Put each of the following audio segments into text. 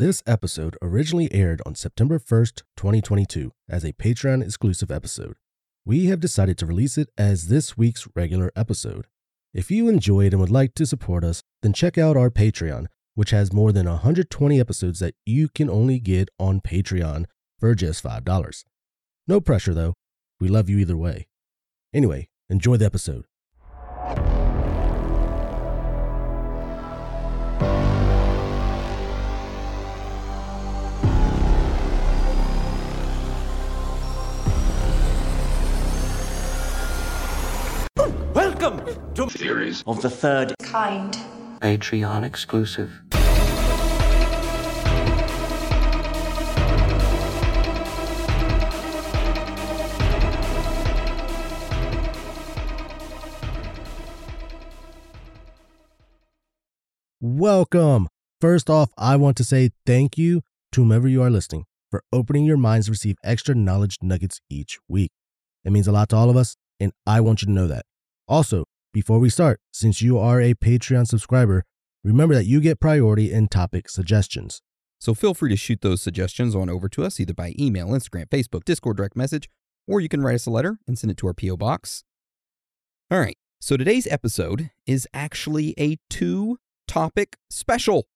This episode originally aired on September 1st, 2022, as a Patreon exclusive episode. We have decided to release it as this week's regular episode. If you enjoyed and would like to support us, then check out our Patreon, which has more than 120 episodes that you can only get on Patreon for just $5. No pressure though. We love you either way. Anyway, enjoy the episode. Welcome to Theories. of the third kind. Patreon exclusive. Welcome. First off, I want to say thank you to whomever you are listening for opening your minds to receive extra knowledge nuggets each week. It means a lot to all of us, and I want you to know that. Also, before we start, since you are a Patreon subscriber, remember that you get priority in topic suggestions. So feel free to shoot those suggestions on over to us either by email, Instagram, Facebook, Discord, direct message, or you can write us a letter and send it to our P.O. box. All right, so today's episode is actually a two topic special.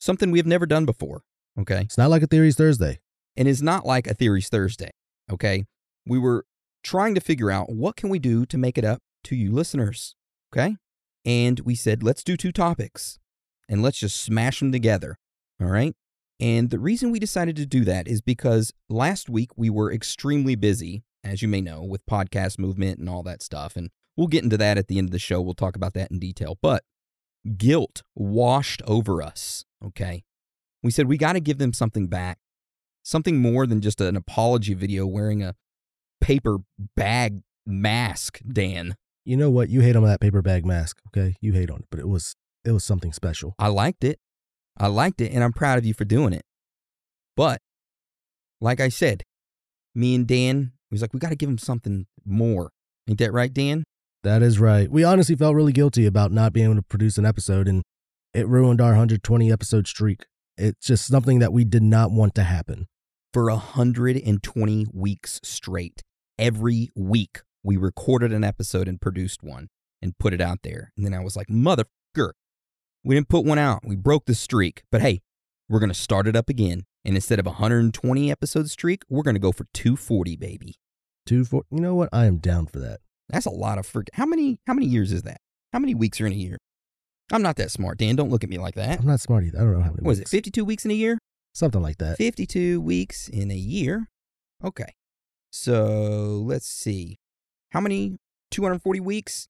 Something we have never done before, okay? It's not like a Theories Thursday. And it's not like a Theories Thursday, okay? We were trying to figure out what can we do to make it up to you listeners, okay? And we said, let's do two topics and let's just smash them together, all right? And the reason we decided to do that is because last week we were extremely busy, as you may know, with podcast movement and all that stuff. And we'll get into that at the end of the show. We'll talk about that in detail. But guilt washed over us, okay? We said we got to give them something back, something more than just an apology video wearing a paper bag mask, Dan. You know what? You hate on that paper bag mask, okay? You hate on it, but it was it was something special. I liked it. I liked it, and I'm proud of you for doing it. But, like I said, me and Dan, he was like, we got to give him something more. Ain't that right, Dan? That is right. We honestly felt really guilty about not being able to produce an episode, and it ruined our 120 episode streak. It's just something that we did not want to happen. For 120 weeks straight, every week, we recorded an episode and produced one and put it out there. And then I was like, motherfucker, we didn't put one out. We broke the streak. But hey, we're going to start it up again. And instead of a 120 episode streak, we're going to go for 240, baby. Two, four. You know what? I am down for that. That's a lot of frick. How many how many years is that? How many weeks are in a year? I'm not that smart, Dan. Don't look at me like that. I'm not smart either. I don't know how many. What is it? 52 weeks in a year? Something like that. 52 weeks in a year. Okay. So let's see. How many? 240 weeks?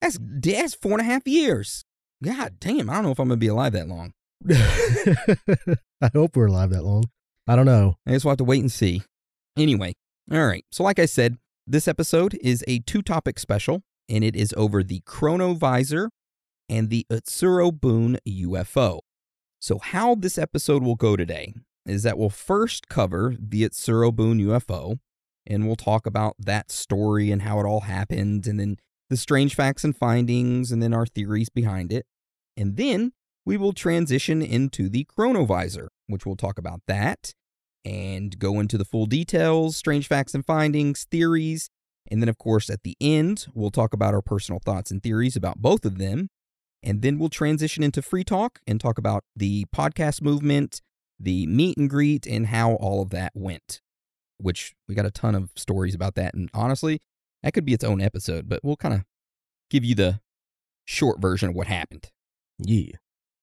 That's that's four and a half years. God damn, I don't know if I'm gonna be alive that long. I hope we're alive that long. I don't know. I guess we'll have to wait and see. Anyway, all right. So, like I said, this episode is a two topic special, and it is over the Chronovisor and the Utsuro-bune UFO. So, how this episode will go today is that we'll first cover the Utsuro-bune UFO, and we'll talk about that story and how it all happened, and then the strange facts and findings, and then our theories behind it. And then we will transition into the Chronovisor, which we'll talk about that and go into the full details, strange facts and findings, theories. And then, of course, at the end, we'll talk about our personal thoughts and theories about both of them. And then we'll transition into free talk and talk about the podcast movement, the meet and greet, and how all of that went, which we got a ton of stories about that. And honestly, that could be its own episode, but we'll kind of give you the short version of what happened. Yeah.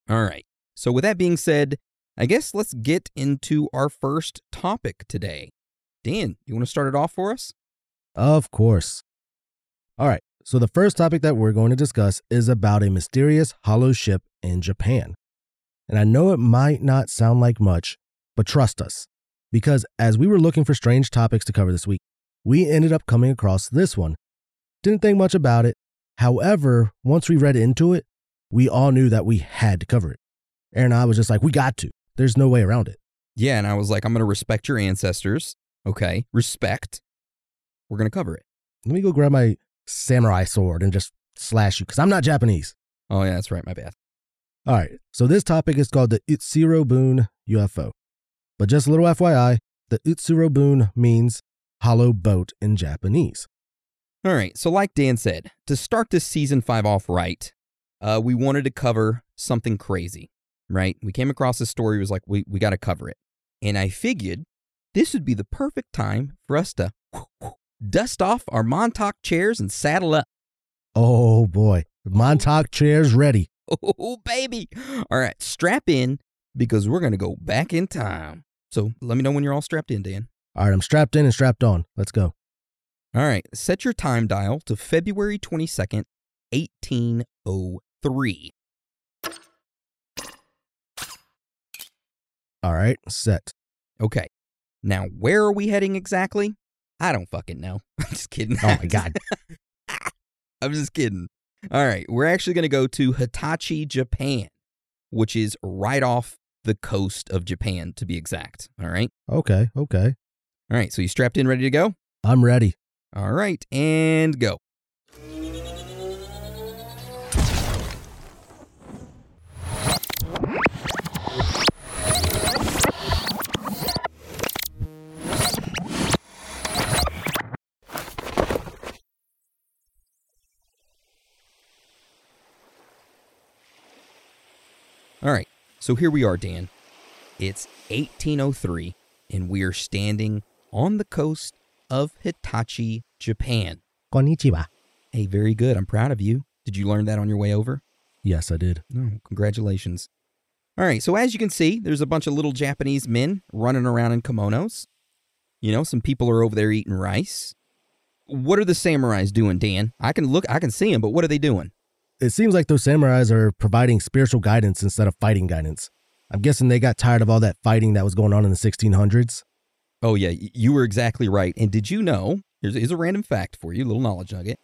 All right. So, with that being said, I guess let's get into our first topic today. Dan, you want to start it off for us? Of course. All right. So the first topic that we're going to discuss is about a mysterious hollow ship in Japan. And I know it might not sound like much, but trust us, because as we were looking for strange topics to cover this week, we ended up coming across this one. Didn't think much about it. However, once we read into it, we all knew that we had to cover it. Aaron and I was just like, we got to. There's no way around it. Yeah, and I was like, I'm going to respect your ancestors. Okay, respect. We're going to cover it. Let me go grab my samurai sword and just slash you, because I'm not Japanese. Oh, yeah, that's right. My bad. All right, so this topic is called the Utsuro-bune UFO. But just a little FYI, the Utsuro-bune means hollow boat in Japanese. All right, so like Dan said, to start this season five off right, uh, we wanted to cover something crazy, right? We came across this story, was like, we, we got to cover it. And I figured this would be the perfect time for us to dust off our Montauk chairs and saddle up. Oh boy, Montauk chairs ready. Oh, baby. All right, strap in because we're going to go back in time. So let me know when you're all strapped in, Dan. All right, I'm strapped in and strapped on. Let's go. All right, set your time dial to February 22nd, 1803. All right, set. Okay, now where are we heading exactly? I don't fucking know. I'm just kidding. Oh my God. I'm just kidding. All right, we're actually going to go to Hitachi, Japan, which is right off the coast of Japan, to be exact. All right. Okay, okay. All right, so you strapped in, ready to go? I'm ready. All right, and go. All right, so here we are, Dan. It's 1803, and we are standing on the coast of Hitachi, Japan. Konnichiwa. Hey, very good. I'm proud of you. Did you learn that on your way over? Yes, I did. No, congratulations. All right, so as you can see, there's a bunch of little Japanese men running around in kimonos. You know, some people are over there eating rice. What are the samurais doing, Dan? I can look, I can see them, but what are they doing? It seems like those samurais are providing spiritual guidance instead of fighting guidance. I'm guessing they got tired of all that fighting that was going on in the 1600s. Oh, yeah, you were exactly right. And did you know? Here's, here's a random fact for you, a little knowledge nugget.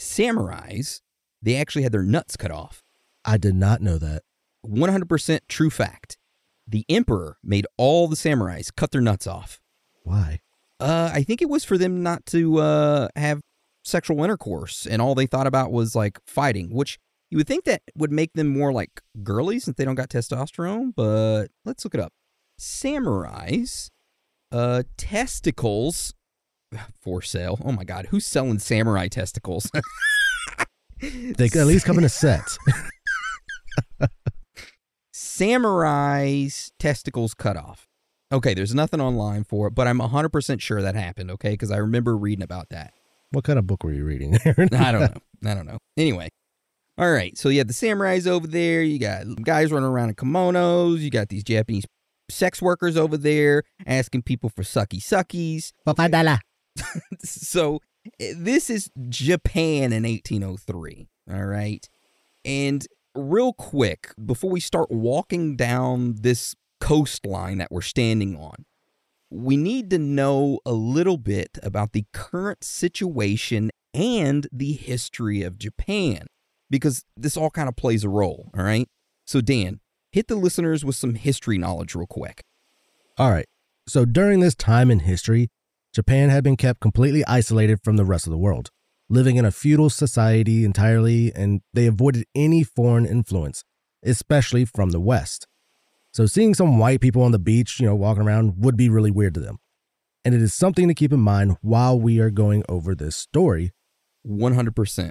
Samurais, they actually had their nuts cut off. I did not know that. 100% true fact. The emperor made all the samurais cut their nuts off. Why? Uh, I think it was for them not to uh, have sexual intercourse, and all they thought about was like fighting, which you would think that would make them more like girly since they don't got testosterone. But let's look it up. Samurais, uh, testicles for sale. Oh my god, who's selling samurai testicles? They could at least come in a set. Samurai's testicles cut off. Okay, there's nothing online for it, but I'm 100% sure that happened, okay? Because I remember reading about that. What kind of book were you reading, Aaron? I don't know. I don't know. Anyway. All right. So you have the samurais over there. You got guys running around in kimonos. You got these Japanese sex workers over there asking people for sucky suckies. Papadala. So eh, this is Japan in 1803. All right. And real quick, before we start walking down this coastline that we're standing on, we need to know a little bit about the current situation and the history of Japan because this all kind of plays a role. All right. So, Dan, hit the listeners with some history knowledge real quick. All right. So during this time in history, Japan had been kept completely isolated from the rest of the world, living in a feudal society entirely, and they avoided any foreign influence, especially from the West. So seeing some white people on the beach, you know, walking around would be really weird to them. And it is something to keep in mind while we are going over this story. 100%.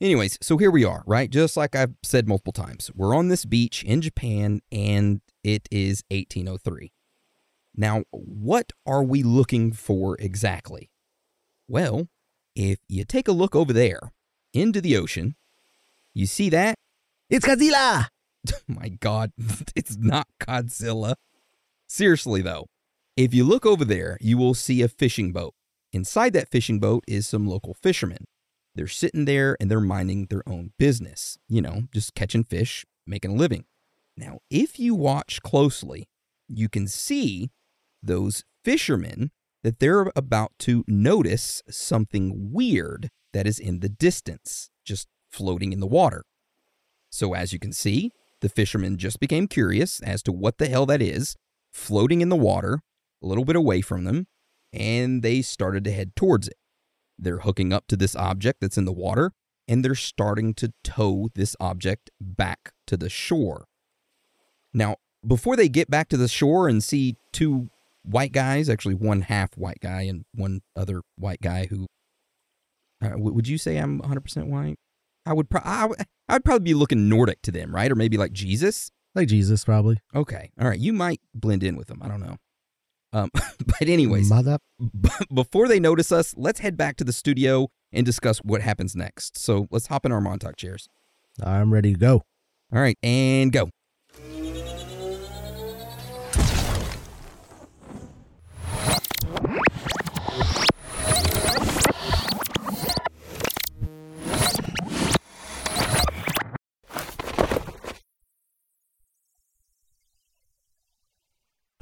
Anyways, so here we are, right? Just like I've said multiple times, we're on this beach in Japan and it is 1803. Now, what are we looking for exactly? Well, if you take a look over there into the ocean, you see that? It's Godzilla! My God, it's not Godzilla. Seriously, though, if you look over there, you will see a fishing boat. Inside that fishing boat is some local fishermen. They're sitting there and they're minding their own business, you know, just catching fish, making a living. Now, if you watch closely, you can see those fishermen that they're about to notice something weird that is in the distance, just floating in the water. So, as you can see, the fishermen just became curious as to what the hell that is, floating in the water, a little bit away from them, and they started to head towards it. They're hooking up to this object that's in the water, and they're starting to tow this object back to the shore. Now, before they get back to the shore and see two white guys, actually one half white guy and one other white guy who uh, would you say I'm 100% white? I would pro- I w- I'd probably be looking Nordic to them, right? Or maybe like Jesus. Like Jesus, probably. Okay. All right, you might blend in with them. I don't know. Um but anyways, Mother. b- before they notice us, let's head back to the studio and discuss what happens next. So, let's hop in our Montauk chairs. I'm ready to go. All right, and go.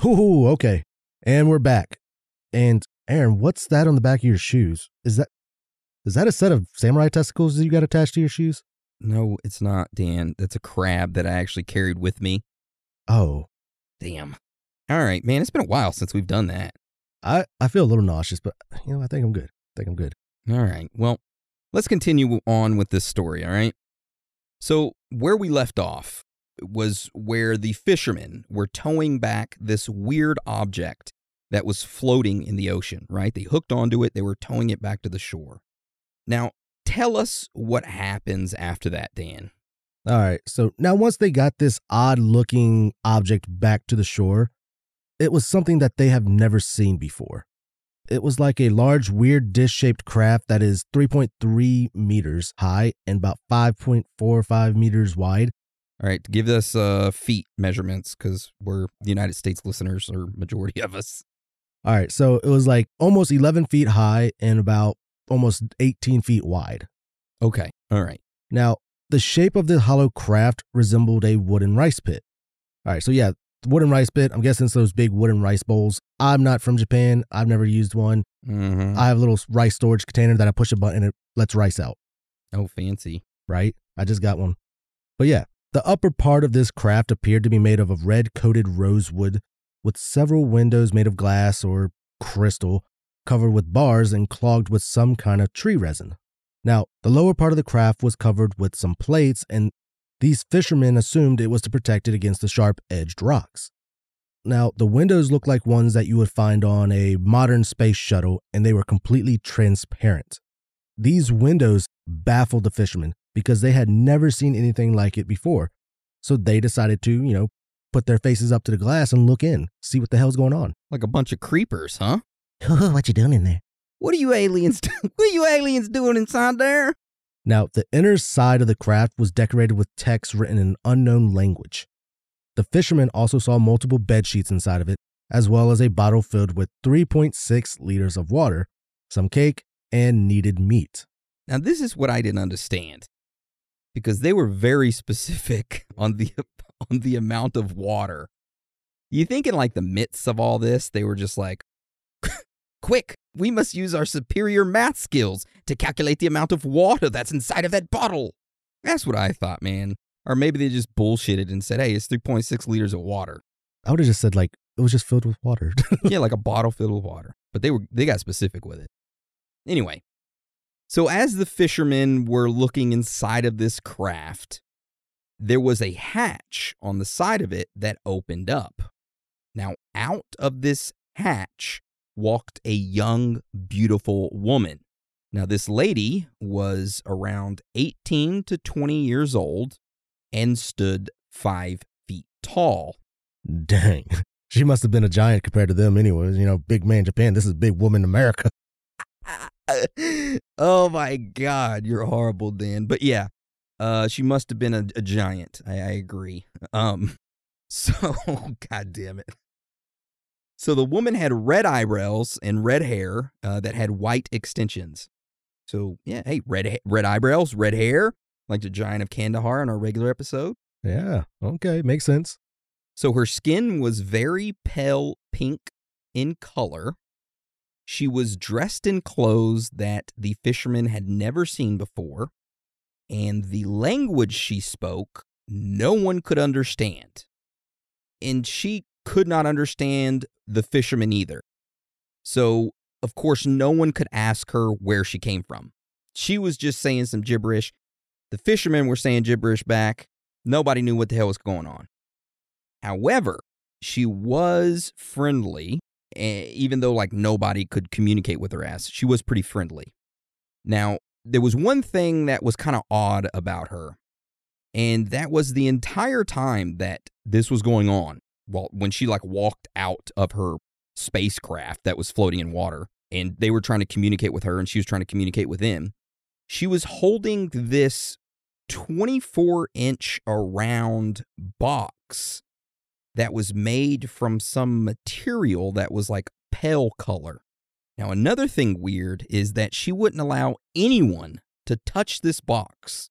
Ooh, okay. And we're back. And Aaron, what's that on the back of your shoes? Is that is that a set of samurai testicles that you got attached to your shoes? No, it's not, Dan. That's a crab that I actually carried with me. Oh, Damn. All right, man, it's been a while since we've done that. I I feel a little nauseous, but you know, I think I'm good. I think I'm good. All right. Well, let's continue on with this story, all right? So, where we left off was where the fishermen were towing back this weird object that was floating in the ocean, right? They hooked onto it, they were towing it back to the shore. Now, tell us what happens after that, Dan. All right. So now once they got this odd looking object back to the shore, it was something that they have never seen before. It was like a large, weird dish shaped craft that is 3.3 meters high and about 5.45 meters wide. All right, give us uh, feet measurements because we're the United States listeners, or majority of us. All right. So it was like almost 11 feet high and about almost 18 feet wide. Okay, all right. Now, the shape of the hollow craft resembled a wooden rice pit. All right, so yeah, wooden rice pit. I'm guessing it's those big wooden rice bowls. I'm not from Japan. I've never used one. Mm-hmm. I have a little rice storage container that I push a button and it lets rice out, Oh, fancy. right? I just got one. But yeah, the upper part of this craft appeared to be made of a red coated rosewood with several windows made of glass or crystal covered with bars and clogged with some kind of tree resin. Now, the lower part of the craft was covered with some plates, and these fishermen assumed it was to protect it against the sharp edged rocks. Now, the windows looked like ones that you would find on a modern space shuttle, and they were completely transparent. These windows baffled the fishermen because they had never seen anything like it before. So they decided to, you know, put their faces up to the glass and look in, see what the hell's going on. Like a bunch of creepers, huh? what you doing in there? What are you aliens? Do- what are you aliens doing inside there? Now, the inner side of the craft was decorated with text written in an unknown language. The fishermen also saw multiple bed sheets inside of it, as well as a bottle filled with 3.6 liters of water, some cake, and kneaded meat. Now, this is what I didn't understand because they were very specific on the on the amount of water. You think in like the midst of all this, they were just like, "Quick, we must use our superior math skills to calculate the amount of water that's inside of that bottle." That's what I thought, man. Or maybe they just bullshitted and said, "Hey, it's 3.6 liters of water." I would have just said, like, it was just filled with water. yeah, like a bottle filled with water. But they were they got specific with it. Anyway, so as the fishermen were looking inside of this craft, there was a hatch on the side of it that opened up. Now, out of this hatch walked a young, beautiful woman. Now, this lady was around 18 to 20 years old and stood five feet tall. Dang. She must have been a giant compared to them, anyways. You know, big man Japan. This is big woman America. oh my god, you're horrible, Dan. But yeah, uh, she must have been a, a giant. I, I agree. Um, so god damn it. So the woman had red eyebrows and red hair uh, that had white extensions. So yeah, hey, red ha- red eyebrows, red hair, like the giant of Kandahar in our regular episode. Yeah. Okay. Makes sense. So her skin was very pale pink in color. She was dressed in clothes that the fishermen had never seen before, and the language she spoke, no one could understand. And she could not understand the fishermen either. So, of course, no one could ask her where she came from. She was just saying some gibberish. The fishermen were saying gibberish back. Nobody knew what the hell was going on. However, she was friendly, Eh, even though like nobody could communicate with her ass. She was pretty friendly. Now, there was one thing that was kind of odd about her, and that was the entire time that this was going on. Well, when she like walked out of her spacecraft that was floating in water, and they were trying to communicate with her, and she was trying to communicate with them, she was holding this 24 inch around box that was made from some material that was like pale color. Now, another thing weird is that she wouldn't allow anyone to touch this box.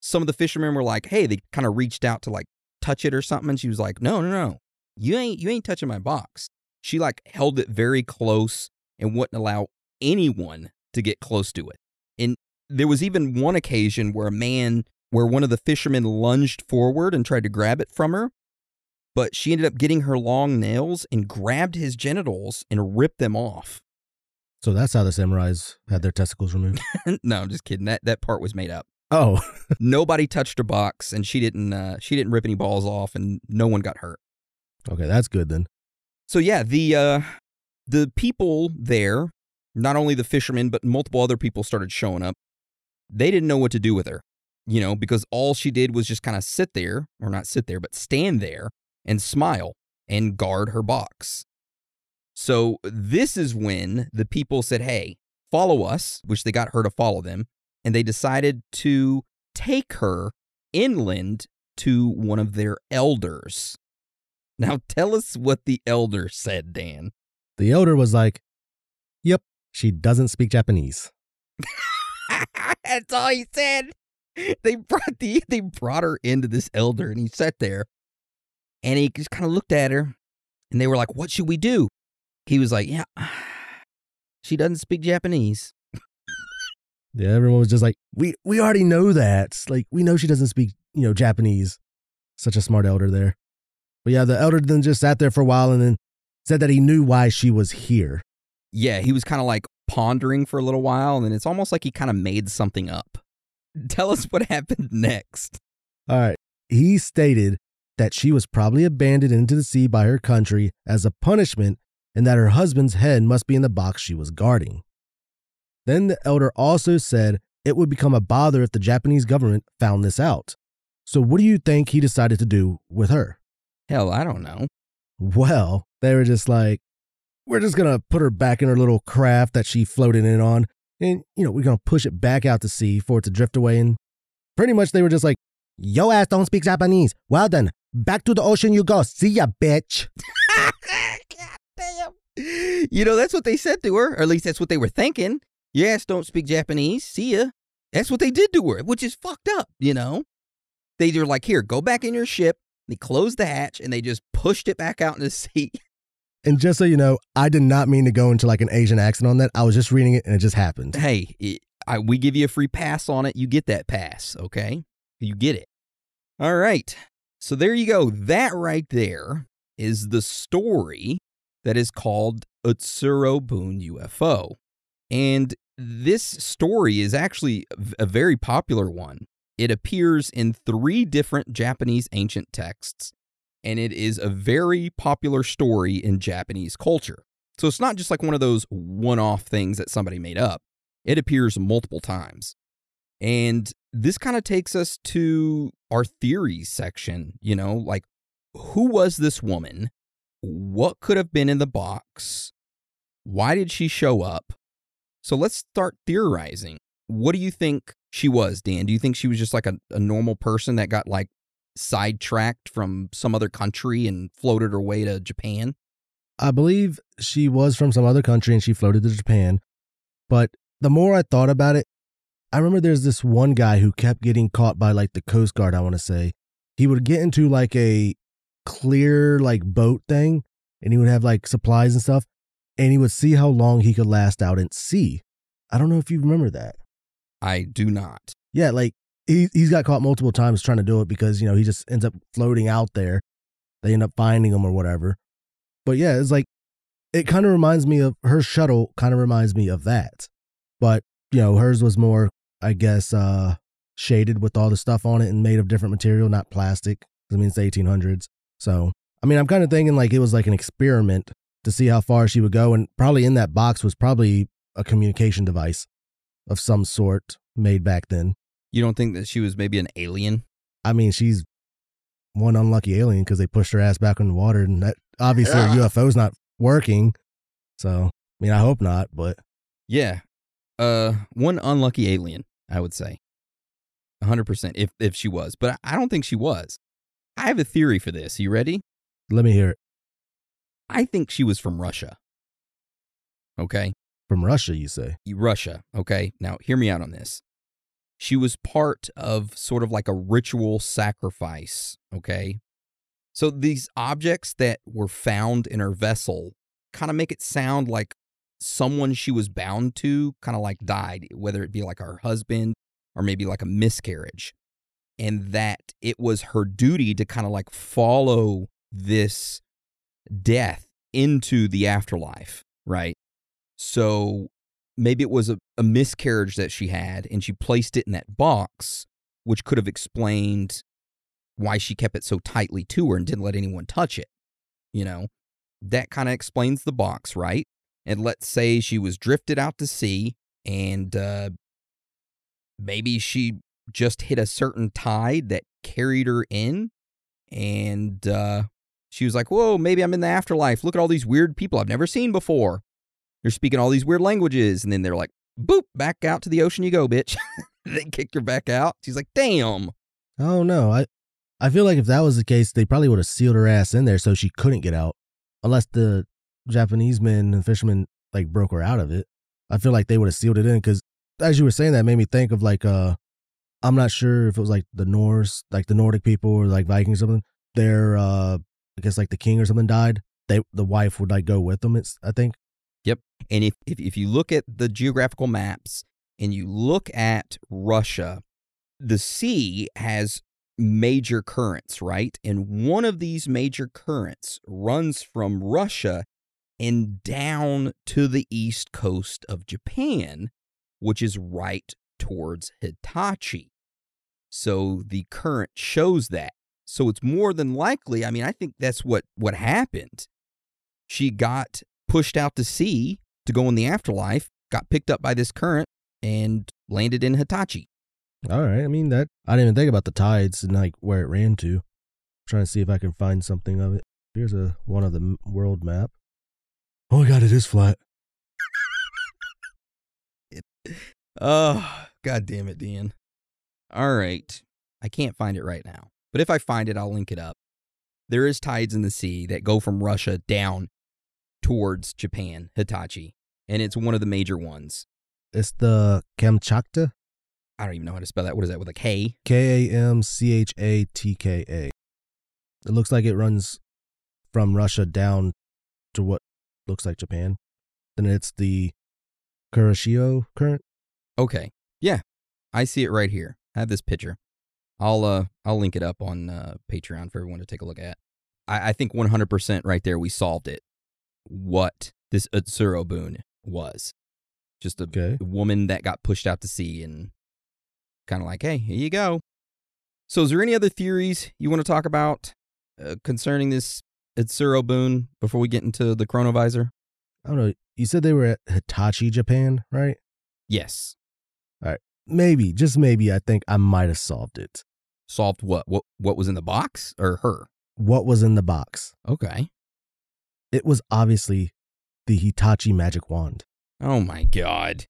Some of the fishermen were like, hey, they kind of reached out to like touch it or something. And she was like, no, no, no. You ain't you ain't touching my box. She like held it very close and wouldn't allow anyone to get close to it. And there was even one occasion where a man where one of the fishermen lunged forward and tried to grab it from her, but she ended up getting her long nails and grabbed his genitals and ripped them off. So that's how the samurais had their testicles removed. no, I'm just kidding. That that part was made up. oh, Nobody touched her box, and she didn't. Uh, she didn't rip any balls off, and no one got hurt. okay, that's good then. So yeah, the uh, the people there, not only the fishermen, but multiple other people started showing up. They didn't know what to do with her, you know, because all she did was just kind of sit there, or not sit there, but stand there and smile and guard her box. So this is when the people said, "Hey, follow us," which they got her to follow them, and they decided to take her inland to one of their elders. Now tell us what the elder said, Dan. The elder was like, Yep, she doesn't speak Japanese. That's all he said. They brought the they brought her into this elder and he sat there and he just kind of looked at her and they were like, What should we do? He was like, Yeah, she doesn't speak Japanese. Yeah, everyone was just like, We we already know that. Like, we know she doesn't speak, you know, Japanese. Such a smart elder there. But yeah, the elder then just sat there for a while and then said that he knew why she was here. Yeah, he was kind of like pondering for a little while and then it's almost like he kind of made something up. Tell us what happened next. All right. He stated that she was probably abandoned into the sea by her country as a punishment and that her husband's head must be in the box she was guarding. Then the elder also said it would become a bother if the Japanese government found this out. So, what do you think he decided to do with her? Hell, I don't know. Well, they were just like, we're just going to put her back in her little craft that she floated in on. And, you know, we're going to push it back out to sea for it to drift away. And pretty much they were just like, yo ass don't speak Japanese. Well then, back to the ocean you go. See ya, bitch. You know, that's what they said to her, or at least that's what they were thinking. Your ass don't speak Japanese. See ya. That's what they did to her, which is fucked up, you know? They were like, here, go back in your ship. They closed the hatch and they just pushed it back out in the sea. And just so you know, I did not mean to go into like an Asian accent on that. I was just reading it and it just happened. hey, it, I, we give you a free pass on it. You get that pass, okay? You get it. All right. So there you go. That right there is the story that is called Utsuro-bune UFO. And this story is actually a very popular one. It appears in three different Japanese ancient texts, and it is a very popular story in Japanese culture. So it's not just like one of those one off things that somebody made up, it appears multiple times. And this kind of takes us to our theory section, you know, like who was this woman? What could have been in the box? Why did she show up? So let's start theorizing. What do you think she was, Dan? Do you think she was just like a, a normal person that got like sidetracked from some other country and floated her way to Japan? I believe she was from some other country and she floated to Japan. But the more I thought about it, I remember there's this one guy who kept getting caught by like the Coast Guard, I want to say. He would get into like a clear like boat thing and he would have like supplies and stuff and he would see how long he could last out at sea. I don't know if you remember that. I do not. Yeah, like he he's got caught multiple times trying to do it because you know he just ends up floating out there. They end up finding him or whatever. But yeah, it's like it kind of reminds me of her shuttle. Kind of reminds me of that. But you know, hers was more, I guess, uh shaded with all the stuff on it and made of different material, not plastic. I mean, it's the 1800s. So, I mean, I'm kind of thinking like it was like an experiment to see how far she would go. And probably in that box was probably a communication device of some sort made back then. You don't think that she was maybe an alien? I mean, she's one unlucky alien because they pushed her ass back in the water, and that obviously her UFO's not working. So, I mean, I hope not, but Yeah. Uh one unlucky alien, I would say. 100% if if she was, but I don't think she was. I have a theory for this. You ready? let me hear it I think she was from Russia. Okay? from Russia. You say? Russia. Okay. Now, hear me out on this. She was part of sort of like a ritual sacrifice. Okay. So these objects that were found in her vessel kind of make it sound like someone she was bound to kind of like died, whether it be like her husband or maybe like a miscarriage. And that it was her duty to kind of like follow this death into the afterlife, right? So maybe it was a, a miscarriage that she had and she placed it in that box, which could have explained why she kept it so tightly to her and didn't let anyone touch it. You know, that kind of explains the box, right? And let's say she was drifted out to sea and uh, maybe she just hit a certain tide that carried her in and uh, she was like, Whoa, maybe I'm in the afterlife. Look at all these weird people I've never seen before. They're speaking all these weird languages. And then they're like, Boop, back out to the ocean you go, bitch. they kicked her back out. She's like, Damn. Oh no, I I feel like if that was the case, they probably would have sealed her ass in there so she couldn't get out, unless the Japanese men and fishermen like broke her out of it. I feel like they would have sealed it in because, as you were saying, that made me think of like uh, I'm not sure if it was like the Norse, like the Nordic people or like Vikings or something. Their uh, I guess like the king or something died. They the wife would like go with them. It's I think. Yep. And if, if, if you look at the geographical maps and you look at Russia, the sea has major currents, right? And one of these major currents runs from Russia and down to the east coast of Japan, which is right towards Hitachi. So the current shows that. So it's more than likely, I mean, I think that's what what happened. She got pushed out to sea to go in the afterlife, got picked up by this current and landed in Hitachi. All right. I mean that I didn't even think about the tides and like where it ran to. I'm trying to see if I can find something of it. Here's a one of the world map. Oh my god, it is flat. Oh, god damn it, Dan. All right. I can't find it right now. But if I find it, I'll link it up. There is tides in the sea that go from Russia down towards Japan, Hitachi, and it's one of the major ones. It's the Kamchatka. I don't even know how to spell that. What is that with a K? K A M C H A T K A. It looks like it runs from Russia down to what looks like Japan. Then it's the Kuroshio current. Okay. Yeah. I see it right here. I have this picture. I'll uh I'll link it up on uh, Patreon for everyone to take a look at. I, I think 100% right there we solved it. What this Utsuro-bune was. Just a Okay. woman that got pushed out to sea and kind of like, hey, here you go. So, is there any other theories you want to talk about uh, concerning this Utsuro-bune before we get into the chronovisor? I don't know. You said they were at Hitachi, Japan, right? Yes. All right. Maybe, just maybe, I think I might have solved it. Solved what? What what was in the box or her? What was in the box? Okay. It was obviously the Hitachi magic wand. Oh my god.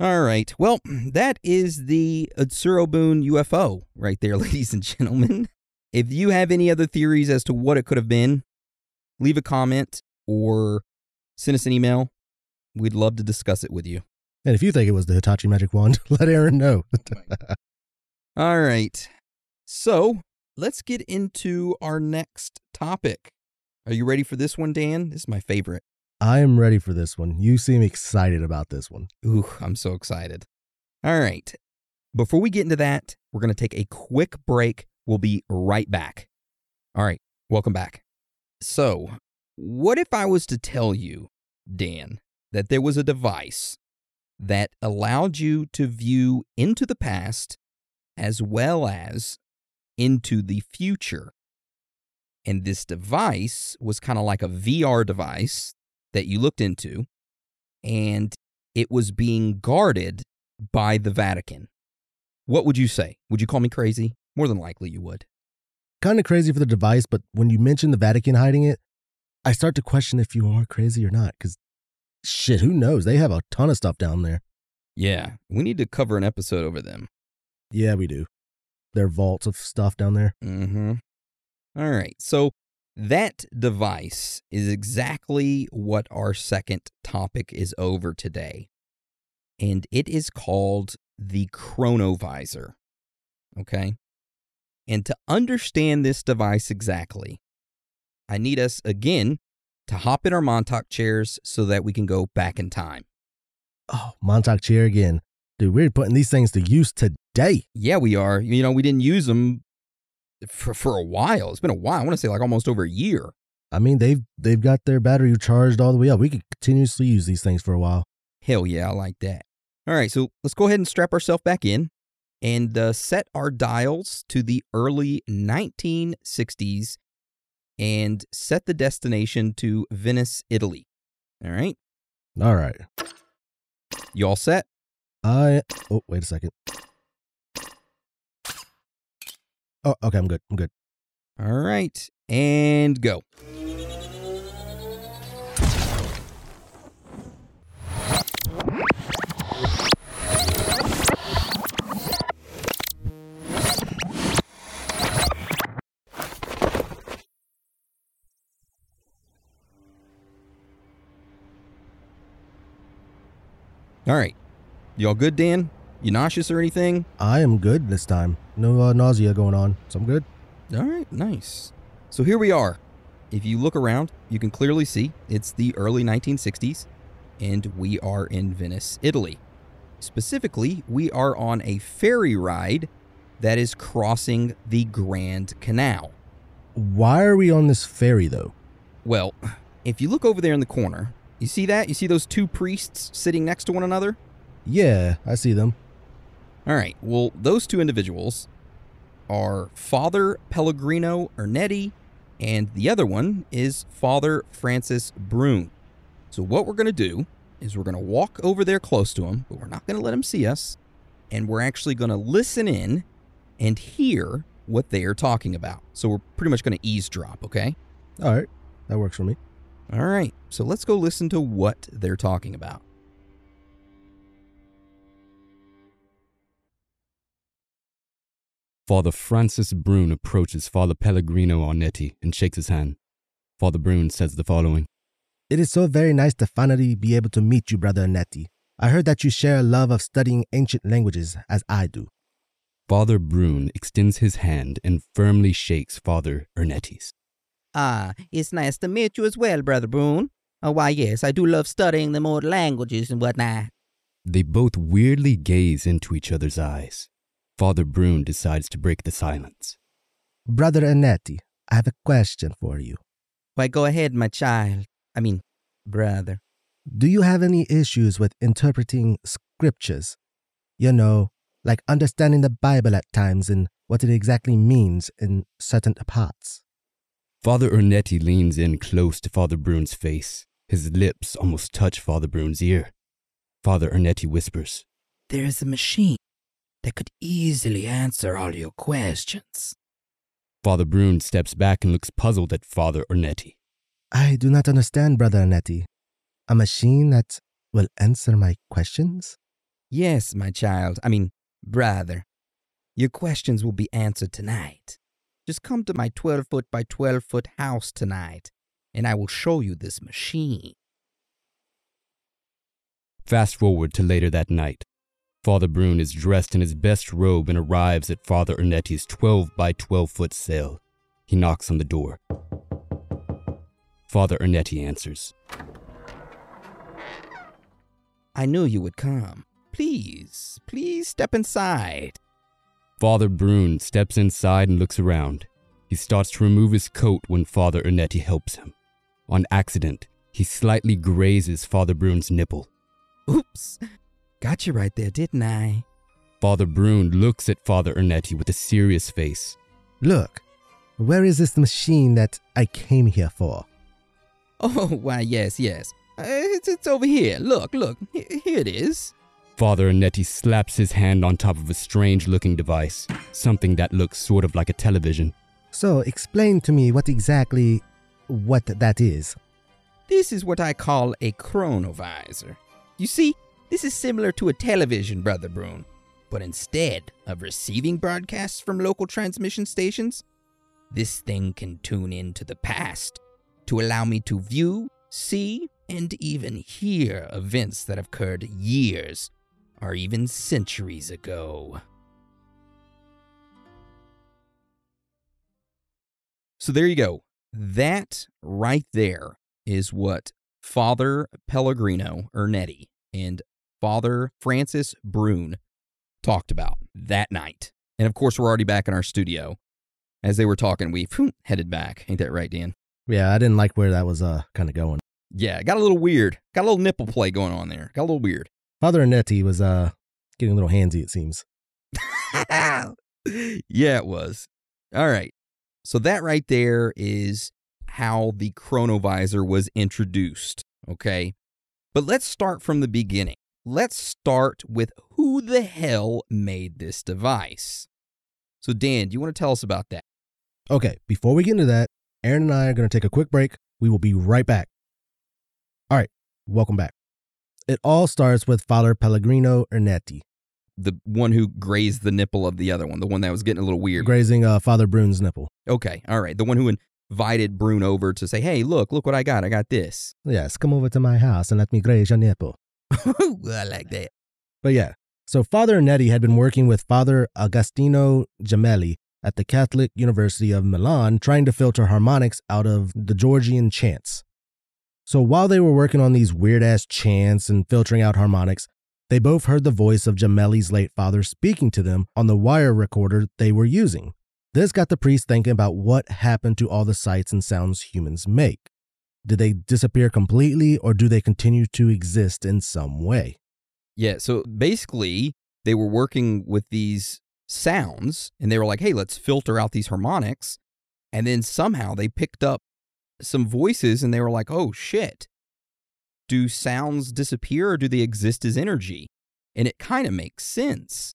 All right. Well, that is the Utsuro-bune UFO right there, ladies and gentlemen. If you have any other theories as to what it could have been, leave a comment or send us an email. We'd love to discuss it with you. And if you think it was the Hitachi magic wand, let Aaron know. All right. So let's get into our next topic. Are you ready for this one, Dan? This is my favorite. I am ready for this one. You seem excited about this one. Ooh, I'm so excited. All right. Before we get into that, we're going to take a quick break. We'll be right back. All right. Welcome back. So, what if I was to tell you, Dan, that there was a device that allowed you to view into the past as well as into the future. And this device was kind of like a VR device that you looked into, and it was being guarded by the Vatican. What would you say? Would you call me crazy? More than likely you would. Kind of crazy for the device, but when you mention the Vatican hiding it, I start to question if you are crazy or not. Because shit, who knows? They have a ton of stuff down there. Yeah, we need to cover an episode over them. Yeah, we do. Their vaults of stuff down there. Mm-hmm. All right. So that device is exactly what our second topic is over today. And it is called the chronovisor. Okay. And to understand this device exactly, I need us again to hop in our Montauk chairs so that we can go back in time. Oh, Montauk chair again. Dude, we're putting these things to use today. Yeah, we are. You know, we didn't use them for, for a while. It's been a while. I want to say like almost over a year. I mean, they've they've got their battery charged all the way up. We could continuously use these things for a while. Hell yeah, I like that. All right, so let's go ahead and strap ourselves back in and uh, set our dials to the early 1960s and set the destination to Venice, Italy. All right, All right. you all set? I oh wait a second. Oh, okay, I'm good. I'm good. All right, and go. All right. Y'all good, Dan? You nauseous or anything? I am good this time. No uh, nausea going on, so I'm good. All right, nice. So here we are. If you look around, you can clearly see it's the early 1960s, and we are in Venice, Italy. Specifically, we are on a ferry ride that is crossing the Grand Canal. Why are we on this ferry though? Well, if you look over there in the corner, you see that? You see those two priests sitting next to one another? Yeah, I see them. All right. Well, those two individuals are Father Pellegrino Ernetti, and the other one is Father Francis Brune. So, what we're going to do is we're going to walk over there close to him, but we're not going to let him see us. And we're actually going to listen in and hear what they are talking about. So, we're pretty much going to eavesdrop, okay? All right, that works for me. All right. So, let's go listen to what they're talking about. Father Francis Brune approaches Father Pellegrino Ernetti and shakes his hand. Father Brune says the following It is so very nice to finally be able to meet you, Brother Netti. I heard that you share a love of studying ancient languages, as I do. Father Brune extends his hand and firmly shakes Father Ernetti's. Ah, it's nice to meet you as well, Brother Brune. Oh, why, yes, I do love studying the old languages and whatnot. They both weirdly gaze into each other's eyes. Father Brune decides to break the silence. Brother Ernetti, I have a question for you. Why, go ahead, my child. I mean, brother. Do you have any issues with interpreting scriptures? You know, like understanding the Bible at times and what it exactly means in certain parts. Father Ernetti leans in close to Father Brune's face. His lips almost touch Father Brune's ear. Father Ernetti whispers, There is a machine that could easily answer all your questions. Father Brune steps back and looks puzzled at Father Ernetti. I do not understand, Brother Ernetti. A machine that will answer my questions? Yes, my child. I mean, brother. Your questions will be answered tonight. Just come to my 12 foot by 12 foot house tonight, and I will show you this machine. Fast forward to later that night. Father Brune is dressed in his best robe and arrives at Father Ernetti's 12 by 12 foot cell. He knocks on the door. Father Ernetti answers. I knew you would come. Please, please step inside. Father Brune steps inside and looks around. He starts to remove his coat when Father Ernetti helps him. On accident, he slightly grazes Father Brune's nipple. Oops. Got you right there, didn't I? Father Brune looks at Father Ernetti with a serious face. Look, where is this machine that I came here for? Oh, why, yes, yes. Uh, it's, it's over here. Look, look. H- here it is. Father Ernetti slaps his hand on top of a strange looking device, something that looks sort of like a television. So explain to me what exactly what that is. This is what I call a chronovisor. You see, this is similar to a television, Brother Brune. But instead of receiving broadcasts from local transmission stations, this thing can tune into the past to allow me to view, see, and even hear events that have occurred years or even centuries ago. So there you go. That right there is what Father Pellegrino Ernetti and Father Francis Brune talked about that night. And of course, we're already back in our studio. As they were talking, we phew, headed back. Ain't that right, Dan? Yeah, I didn't like where that was uh kind of going. Yeah, got a little weird. Got a little nipple play going on there. Got a little weird. Father Ernetti was uh getting a little handsy, it seems. yeah, it was. All right. So that right there is how the chronovisor was introduced. Okay. But let's start from the beginning. Let's start with who the hell made this device. So, Dan, do you want to tell us about that? Okay, before we get into that, Aaron and I are going to take a quick break. We will be right back. All right, welcome back. It all starts with Father Pellegrino Ernetti The one who grazed the nipple of the other one, the one that was getting a little weird. grazing uh, Father Brune's nipple. Okay. All right. The one who invited Brune over to say, hey, look, look what I got. I got this. Yes, come over to my house and let me graze your nipple. I like that. But yeah, so Father Ernetti had been working with Father Agostino Gemelli at the Catholic University of Milan trying to filter harmonics out of the Gregorian chants. So while they were working on these weird ass chants and filtering out harmonics, they both heard the voice of Gemelli's late father speaking to them on the wire recorder they were using. This got the priest thinking about what happened to all the sights and sounds humans make. Did they disappear completely or do they continue to exist in some way? Yeah. So basically, they were working with these sounds and they were like, hey, let's filter out these harmonics. And then somehow they picked up some voices and they were like, oh shit. Do sounds disappear or do they exist as energy? And it kind of makes sense.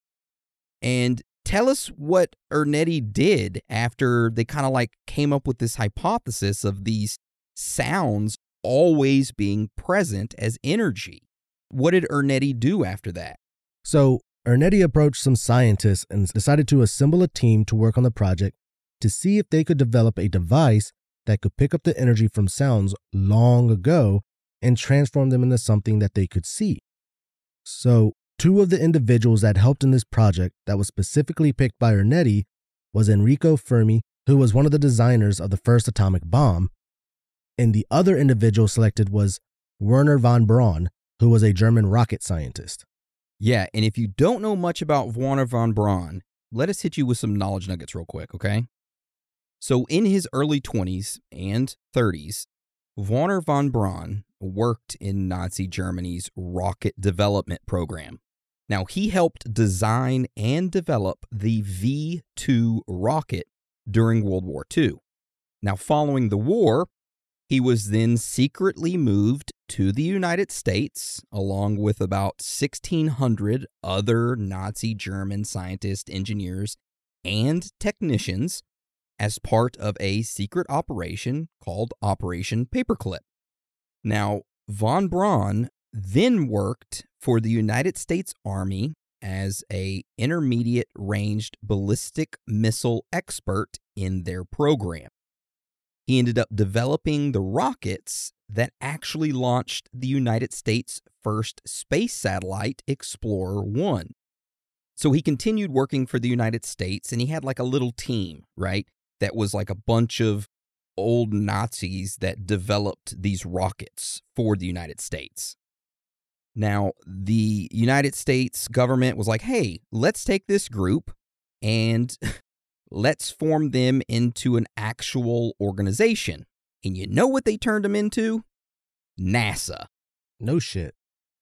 And tell us what Ernetti did after they kind of like came up with this hypothesis of these sounds always being present as energy. What did Ernetti do after that? So, Ernetti approached some scientists and decided to assemble a team to work on the project to see if they could develop a device that could pick up the energy from sounds long ago and transform them into something that they could see. So, two of the individuals that helped in this project that was specifically picked by Ernetti was Enrico Fermi, who was one of the designers of the first atomic bomb, and the other individual selected was Werner von Braun, who was a German rocket scientist. Yeah, and if you don't know much about Werner von Braun, let us hit you with some knowledge nuggets real quick, okay? So, in his early 20s and 30s, Werner von Braun worked in Nazi Germany's rocket development program. Now, he helped design and develop the V 2 rocket during World War II. Now, following the war, he was then secretly moved to the United States, along with about 1,600 other Nazi German scientists, engineers, and technicians, as part of a secret operation called Operation Paperclip. Now, von Braun then worked for the United States Army as a intermediate ranged ballistic missile expert in their program. He ended up developing the rockets that actually launched the United States' first space satellite, Explorer 1. So he continued working for the United States and he had like a little team, right? That was like a bunch of old Nazis that developed these rockets for the United States. Now, the United States government was like, hey, let's take this group and let's form them into an actual organization. And you know what they turned them into? NASA. No shit.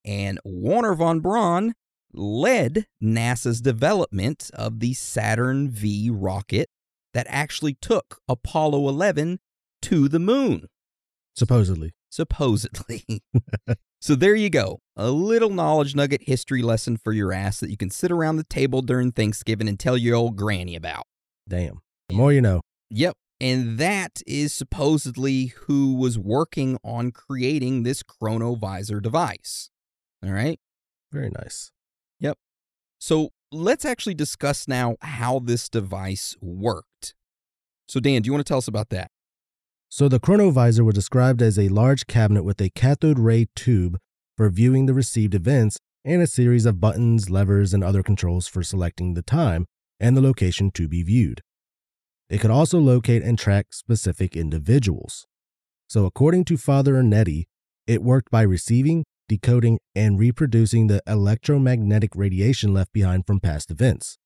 And Werner von Braun led NASA's development of the Saturn V rocket that actually took Apollo 11 to the moon, Supposedly. supposedly. so there you go. A little knowledge nugget history lesson for your ass that you can sit around the table during Thanksgiving and tell your old granny about. Damn. The more you know. Yep. And that is supposedly who was working on creating this chronovisor device. All right. Very nice. Yep. So let's actually discuss now how this device worked. So, Dan, do you want to tell us about that? So the chronovisor was described as a large cabinet with a cathode ray tube for viewing the received events and a series of buttons, levers, and other controls for selecting the time and the location to be viewed. It could also locate and track specific individuals. So according to Father Ernetti, it worked by receiving, decoding, and reproducing the electromagnetic radiation left behind from past events.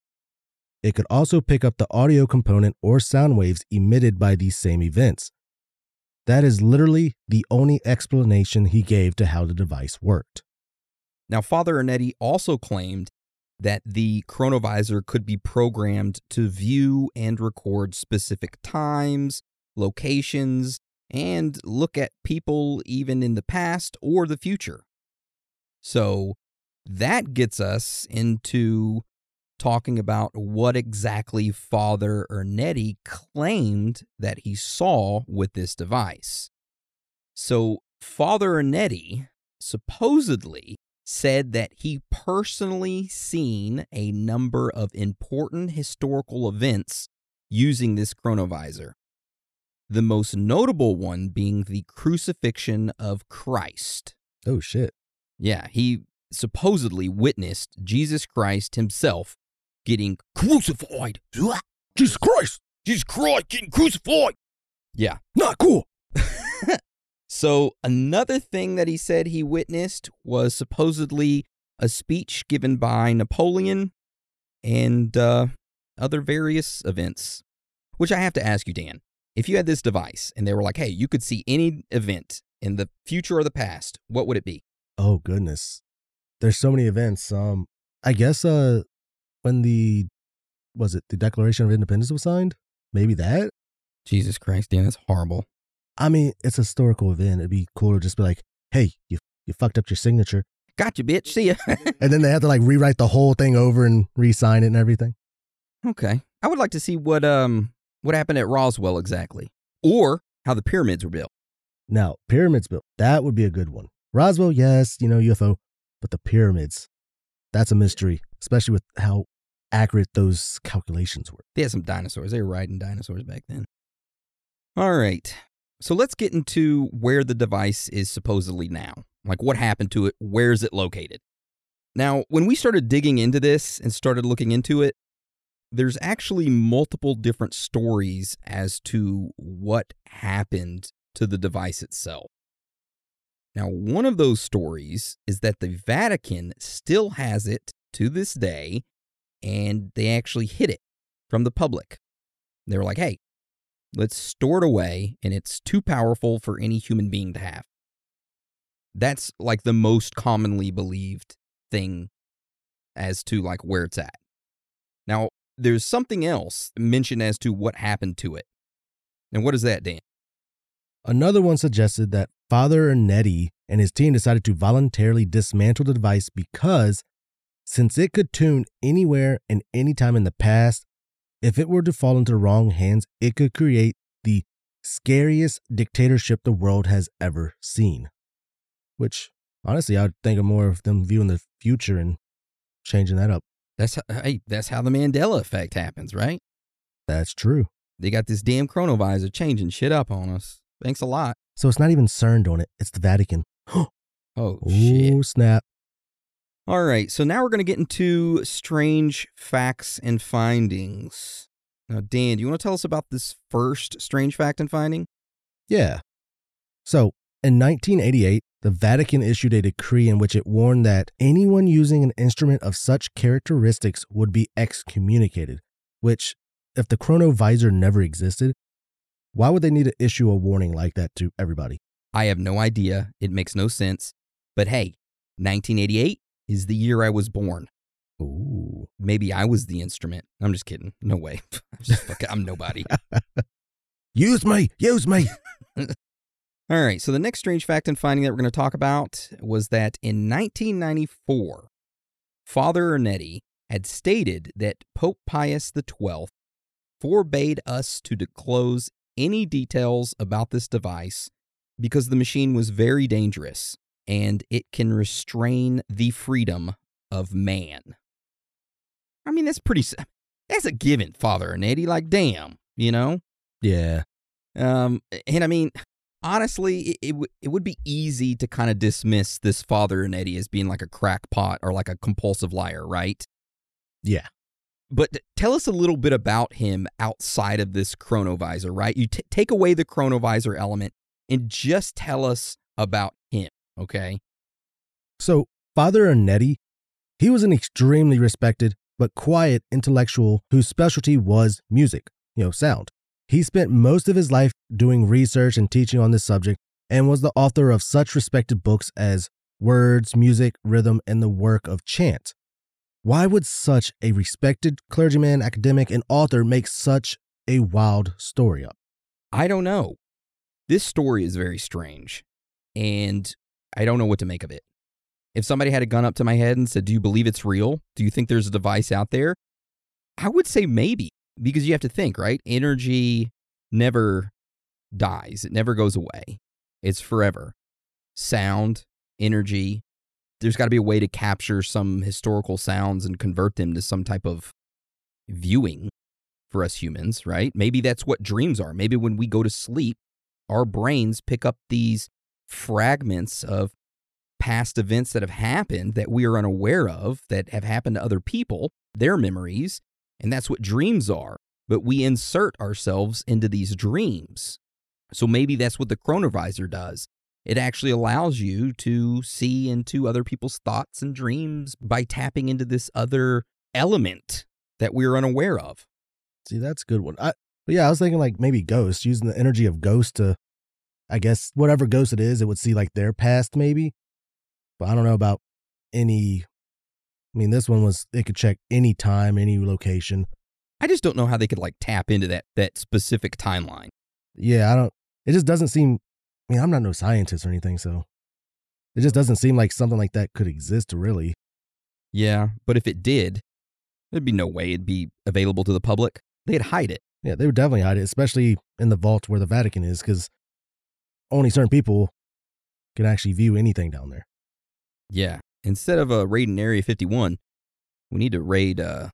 It could also pick up the audio component or sound waves emitted by these same events. That is literally the only explanation he gave to how the device worked. Now, Father Ernetti also claimed that the chronovisor could be programmed to view and record specific times, locations, and look at people even in the past or the future. So that gets us into talking about what exactly Father Ernetti claimed that he saw with this device. So, Father Ernetti supposedly said that he personally seen a number of important historical events using this chronovisor. The most notable one being the crucifixion of Christ. Oh shit. Yeah, he supposedly witnessed Jesus Christ himself getting crucified. Jesus Christ! Jesus Christ getting crucified. Yeah. Not cool. So, another thing that he said he witnessed was supposedly a speech given by Napoleon and uh, other various events. Which I have to ask you, Dan, if you had this device and they were like, hey, you could see any event in the future or the past, what would it be? Oh goodness. There's so many events. Um I guess uh when the was it the Declaration of Independence was signed? Maybe that? Jesus Christ, Dan, that's horrible. I mean, it's a historical event. It'd be cool to just be like, hey, you you fucked up your signature. Gotcha, bitch. See ya. And then they have to like rewrite the whole thing over and re-sign it and everything. okay. I would like to see what um what happened at Roswell exactly, or how the pyramids were built. Now, pyramids built. That would be a good one. Roswell, yes, you know, UFO, but the pyramids, that's a mystery, especially with how accurate those calculations were. They had some dinosaurs. They were riding dinosaurs back then. All right. So let's get into where the device is supposedly now. Like what happened to it? Where is it located? Now, when we started digging into this and started looking into it, there's actually multiple different stories as to what happened to the device itself. Now, one of those stories is that the Vatican still has it to this day, and they actually hid it from the public. They were like, hey, let's store it away, and it's too powerful for any human being to have. That's like the most commonly believed thing as to like where it's at. Now, there's something else mentioned as to what happened to it. And what is that, Dan? Another one suggested that Father Ernetti and his team decided to voluntarily dismantle the device because, since it could tune anywhere and anytime in the past, if it were to fall into the wrong hands, it could create the scariest dictatorship the world has ever seen. Which, honestly, I'd think of more of them viewing the future and changing that up. That's how, hey, that's how the Mandela effect happens, right? That's true. They got this damn chronovisor changing shit up on us. Thanks a lot. So it's not even CERN doing it, it's the Vatican. Oh shit. Oh, snap. All right, so now we're going to get into strange facts and findings. Now, Dan, do you want to tell us about this first strange fact and finding? Yeah. So, in 1988, the Vatican issued a decree in which it warned that anyone using an instrument of such characteristics would be excommunicated, which, if the chronovisor never existed, why would they need to issue a warning like that to everybody? I have no idea. It makes no sense. But hey, 1988 is the year I was born. Ooh. Maybe I was the instrument. I'm just kidding. No way. I'm, just I'm nobody. Use me. Use me. All right. So the next strange fact and finding that we're going to talk about was that in 1994, Father Ernetti had stated that Pope Pius XII forbade us to disclose any details about this device because the machine was very dangerous and it can restrain the freedom of man. I mean, that's pretty, that's a given, Father Ernetti. Like, damn, you know. yeah. Um, and I mean, honestly, it, it, w- it would be easy to kind of dismiss this father Ernetti as being like a crackpot or like a compulsive liar, right? Yeah. But tell us a little bit about him outside of this chronovisor, right? You t- take away the chronovisor element and just tell us about him, okay? So, Father Ernetti, he was an extremely respected but quiet intellectual whose specialty was music, you know, sound. He spent most of his life doing research and teaching on this subject and was the author of such respected books as Words, Music, Rhythm, and the Work of Chant. Why would such a respected clergyman, academic, and author make such a wild story up? I don't know. This story is very strange, and I don't know what to make of it. If somebody had a gun up to my head and said, Do you believe it's real? Do you think there's a device out there? I would say maybe, because you have to think, right? Energy never dies, it never goes away, it's forever. Sound, energy, there's got to be a way to capture some historical sounds and convert them to some type of viewing for us humans, right? Maybe that's what dreams are. Maybe when we go to sleep, our brains pick up these fragments of past events that have happened that we are unaware of, that have happened to other people, their memories, and that's what dreams are. But we insert ourselves into these dreams. So maybe that's what the chronovisor does. It actually allows you to see into other people's thoughts and dreams by tapping into this other element that we're unaware of. See, that's a good one. I, but yeah, I was thinking like maybe ghosts, using the energy of ghosts to, I guess, whatever ghost it is, it would see like their past maybe. But I don't know about any. I mean, this one was, it could check any time, any location. I just don't know how they could like tap into that that specific timeline. Yeah, I don't, it just doesn't seem, I mean, I'm not no scientist or anything, so it just doesn't seem like something like that could exist really. Yeah, but if it did, there'd be no way it'd be available to the public. They'd hide it. Yeah, they would definitely hide it, especially in the vault where the Vatican is, because only certain people can actually view anything down there. Yeah. Instead of uh, raiding Area 51, we need to raid uh,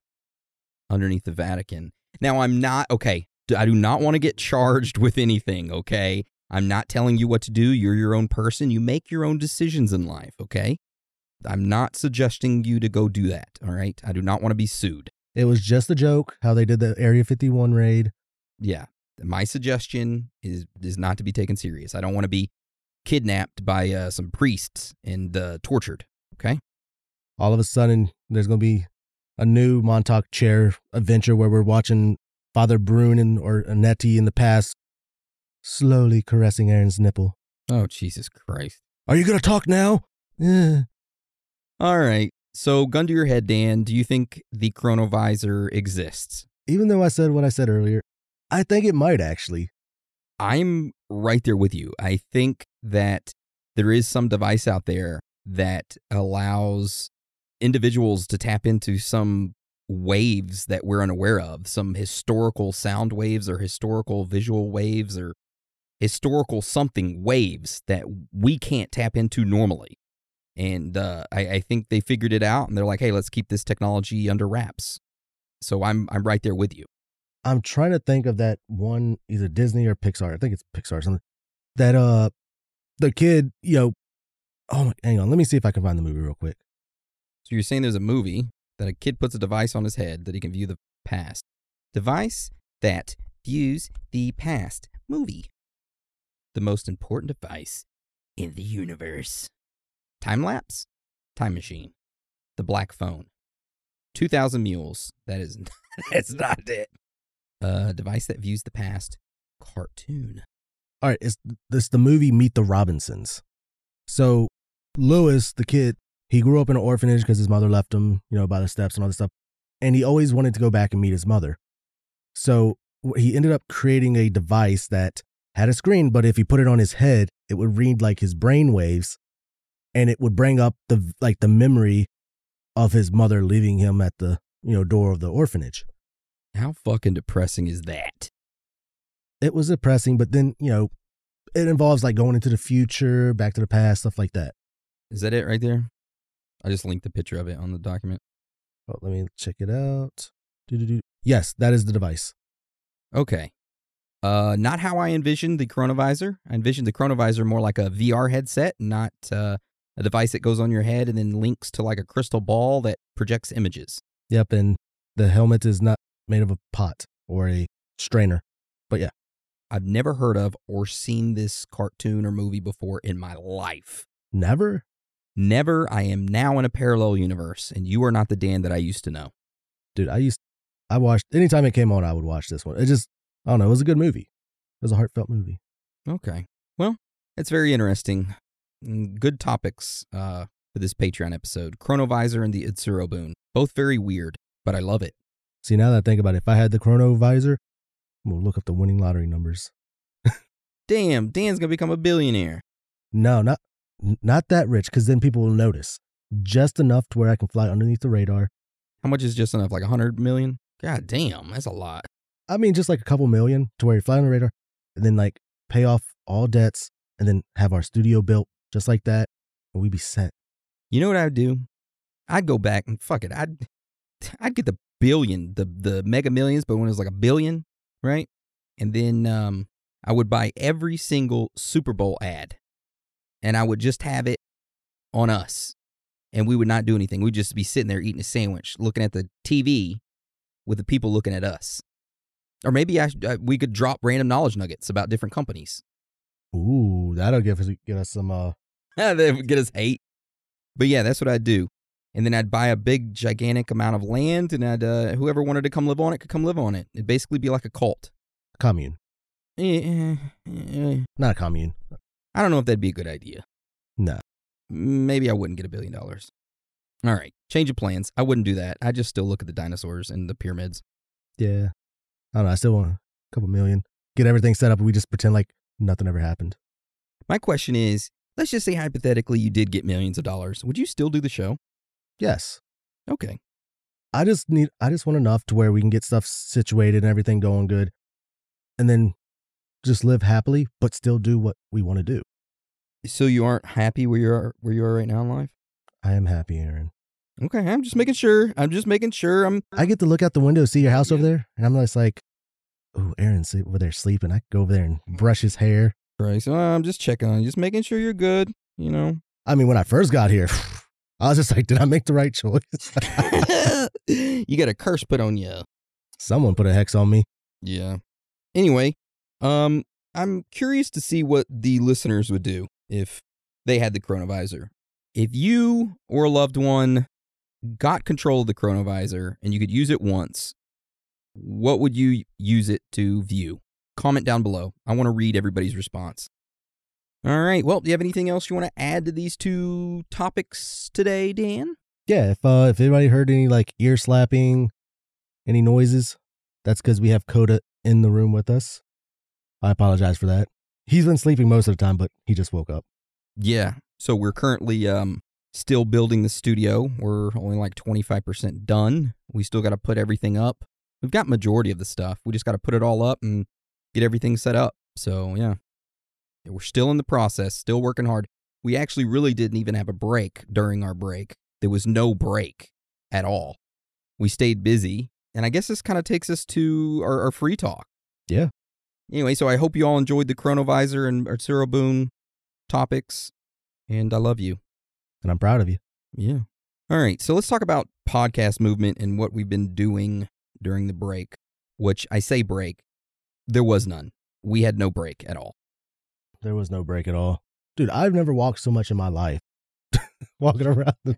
underneath the Vatican. Now, I'm not, okay, I do not want to get charged with anything, okay? I'm not telling you what to do. You're your own person. You make your own decisions in life, okay? I'm not suggesting you to go do that, all right? I do not want to be sued. It was just a joke how they did the Area 51 raid. Yeah. My suggestion is is not to be taken serious. I don't want to be kidnapped by uh, some priests and uh, tortured. Okay. All of a sudden, there's going to be a new Montauk chair adventure where we're watching Father Brune and, or Ernetti in the past slowly caressing Aaron's nipple. Oh Jesus Christ! Are you going to talk now? Eh. All right. So, gun to your head, Dan. Do you think the chronovisor exists? Even though I said what I said earlier, I think it might actually. I'm right there with you. I think that there is some device out there that allows individuals to tap into some waves that we're unaware of, some historical sound waves or historical visual waves or historical something waves that we can't tap into normally. And uh, I, I think they figured it out and they're like, hey, let's keep this technology under wraps. So I'm I'm right there with you. I'm trying to think of that one, either Disney or Pixar. I think it's Pixar or something. That uh, the kid, you know, oh, my, hang on, let me see if I can find the movie real quick. So you're saying there's a movie that a kid puts a device on his head that he can view the past. Device that views the past. Movie. The most important device in the universe. Time lapse? Time machine. The black phone. 2000 mules. That is that's not it. A device that views the past. Cartoon. All right, it's this the movie Meet the Robinsons. So Lewis, the kid, he grew up in an orphanage because his mother left him, you know, by the steps and all this stuff. And he always wanted to go back and meet his mother. So he ended up creating a device that had a screen, but if he put it on his head, it would read like his brain waves and it would bring up the like the memory of his mother leaving him at the, you know, door of the orphanage. How fucking depressing is that? It was depressing, but then, you know, it involves like going into the future, back to the past, stuff like that. Is that it right there? I just linked the picture of it on the document. Oh, let me check it out. Yes, that is the device. Okay. Uh, not how I envisioned the chronovisor. I envisioned the chronovisor more like a VR headset, not uh, a device that goes on your head and then links to like a crystal ball that projects images. Yep, and the helmet is not made of a pot or a strainer. But yeah, I've never heard of or seen this cartoon or movie before in my life. never. Never. I am now in a parallel universe, and you are not the Dan that I used to know. Dude, I used I watched anytime it came on, I would watch this one. It just I don't know, it was a good movie. It was a heartfelt movie. Okay. Well, it's very interesting. Mm, Good topics uh, for this Patreon episode Chronovisor and the Utsuro-bune. Both very weird, but I love it. See, now that I think about it, if I had the chrono visor, I'm gonna look up the winning lottery numbers. Damn, Dan's going to become a billionaire. No, not not that rich, because then people will notice. Just enough to where I can fly underneath the radar. How much is just enough? Like a 100 million? God damn, that's a lot. I mean, just like a couple million to where you fly on the radar, and then like pay off all debts, and then have our studio built just like that, and we'd be set. You know what I'd do? I'd go back and fuck it. I'd I'd get the billion, the the mega millions, but when it was like a billion, right? And then um I would buy every single Super Bowl ad. And I would just have it on us. And we would not do anything. We'd just be sitting there eating a sandwich, looking at the TV with the people looking at us. Or maybe I, should- uh, we could drop random knowledge nuggets about different companies. Ooh, that'll give us get us some. uh that would get us hate. But yeah, that's what I'd do. And then I'd buy a big, gigantic amount of land, and I'd uh, whoever wanted to come live on it could come live on it. It'd basically be like a cult. commune, Eh, eh, eh. not a commune. I don't know if that'd be a good idea. No, Maybe I wouldn't get a billion dollars. All right, change of plans. I wouldn't do that. I'd just still look at the dinosaurs and the pyramids. yeah, I don't know. I still want a couple million. Get everything set up, and we just pretend like nothing ever happened. My question is, let's just say hypothetically you did get millions of dollars. Would you still do the show? Yes, Okay. I just need. I just want enough to where we can get stuff situated and everything going good, and then just live happily, but still do what we want to do. So you aren't happy where you are where you are right now in life? I am happy, Aaron. Okay, I'm just making sure. I'm just making sure. I'm I get to look out the window, see your house over there, and I'm just like, "Oh, Aaron's over there sleeping." I could go over there and brush his hair. Right. So I'm just checking on you, just making sure you're good. You know. I mean, when I first got here, I was just like, "Did I make the right choice?" you got a curse put on you. Someone put a hex on me. Yeah. Anyway, um, I'm curious to see what the listeners would do if they had the chronovisor. If you or a loved one got control of the chronovisor and you could use it once, what would you use it to view? Comment down below. I want to read everybody's response. All right. Well, do you have anything else you want to add to these two topics today, Dan? Yeah, if uh, if anybody heard any like ear slapping, any noises, that's because we have Coda in the room with us. I apologize for that. He's been sleeping most of the time, but he just woke up. Yeah. So we're currently um still building the studio. We're only like 25% done. We still got to put everything up. We've got majority of the stuff. We just got to put it all up and get everything set up. So, yeah. We're still in the process, still working hard. We actually really didn't even have a break during our break. There was no break at all. We stayed busy, and I guess this kind of takes us to our, our free talk. Yeah. Anyway, so I hope you all enjoyed the Chronovisor and Utsuro-bune topics, and I love you. And I'm proud of you. Yeah. All right. So let's talk about podcast movement and what we've been doing during the break, which I say break. There was none. We had no break at all. There was no break at all. Dude, I've never walked so much in my life. Walking around. The-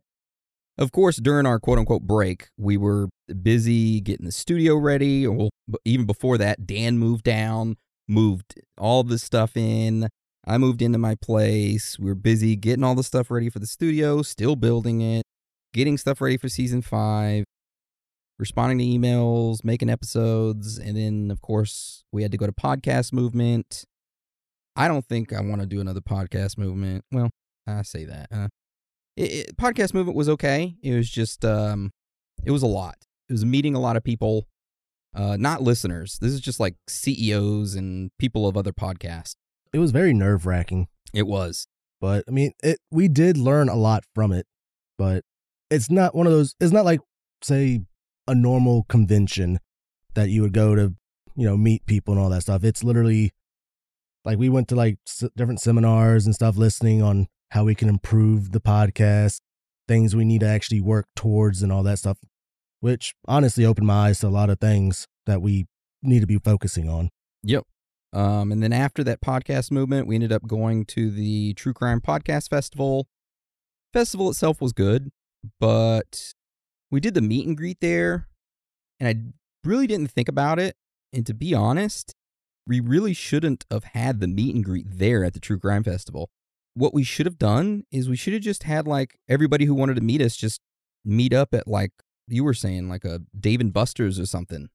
Of course, during our quote unquote break, we were busy getting the studio ready. Well, even before that, Dan moved down, moved all this stuff in. I moved into my place. We were busy getting all the stuff ready for the studio, still building it, getting stuff ready for season five, responding to emails, making episodes. And then, of course, we had to go to podcast movement. I don't think I want to do another podcast movement. Well, I say that. Uh, it, it, podcast movement was okay. It was just, um, it was a lot. It was meeting a lot of people, uh, not listeners. This is just like CEOs and people of other podcasts. It was very nerve wracking, It was. but I mean, it we did learn a lot from it, but it's not one of those. It's not like say a normal convention that you would go to, you know, meet people and all that stuff. It's literally like we went to like s- different seminars and stuff, listening on how we can improve the podcast, things we need to actually work towards, and all that stuff. Which honestly opened my eyes to a lot of things that we need to be focusing on. Yep. Um, and then after that podcast movement, we ended up going to the True Crime Podcast Festival. Festival itself was good, but we did the meet and greet there, and I really didn't think about it. And to be honest, we really shouldn't have had the meet and greet there at the True Crime Festival. What we should have done is we should have just had like everybody who wanted to meet us just meet up at like you were saying, like a Dave and Buster's or something.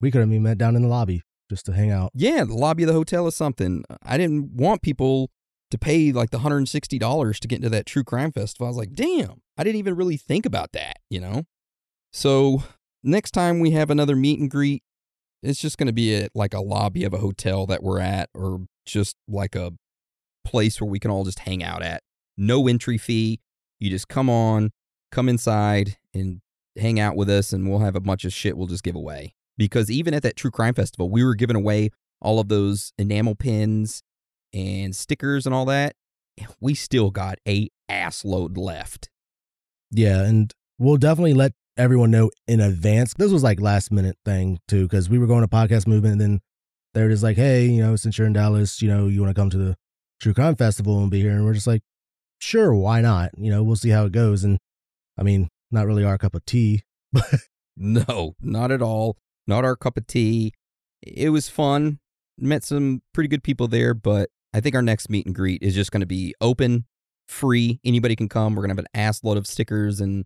We could have met down in the lobby just to hang out. Yeah, the lobby of the hotel or something. I didn't want people to pay like the $160 to get into that true crime festival. I was like, damn, I didn't even really think about that, you know? So next time we have another meet and greet, it's just going to be at like a lobby of a hotel that we're at or just like a place where we can all just hang out at. No entry fee. You just come on, come inside and hang out with us, and we'll have a bunch of shit we'll just give away. Because even at that True Crime Festival, we were giving away all of those enamel pins and stickers and all that. We still got a ass load left. Yeah, and we'll definitely let everyone know in advance. This was like last minute thing too, because we were going to podcast movement, and then they're just like, "Hey, you know, since you're in Dallas, you know, you want to come to the True Crime Festival and be here?" And we're just like, "Sure, why not? You know, we'll see how it goes." And I mean, not really our cup of tea, but No, not at all. Not our cup of tea. It was fun. Met some pretty good people there, but I think our next meet and greet is just going to be open, free. Anybody can come. We're going to have an ass load of stickers and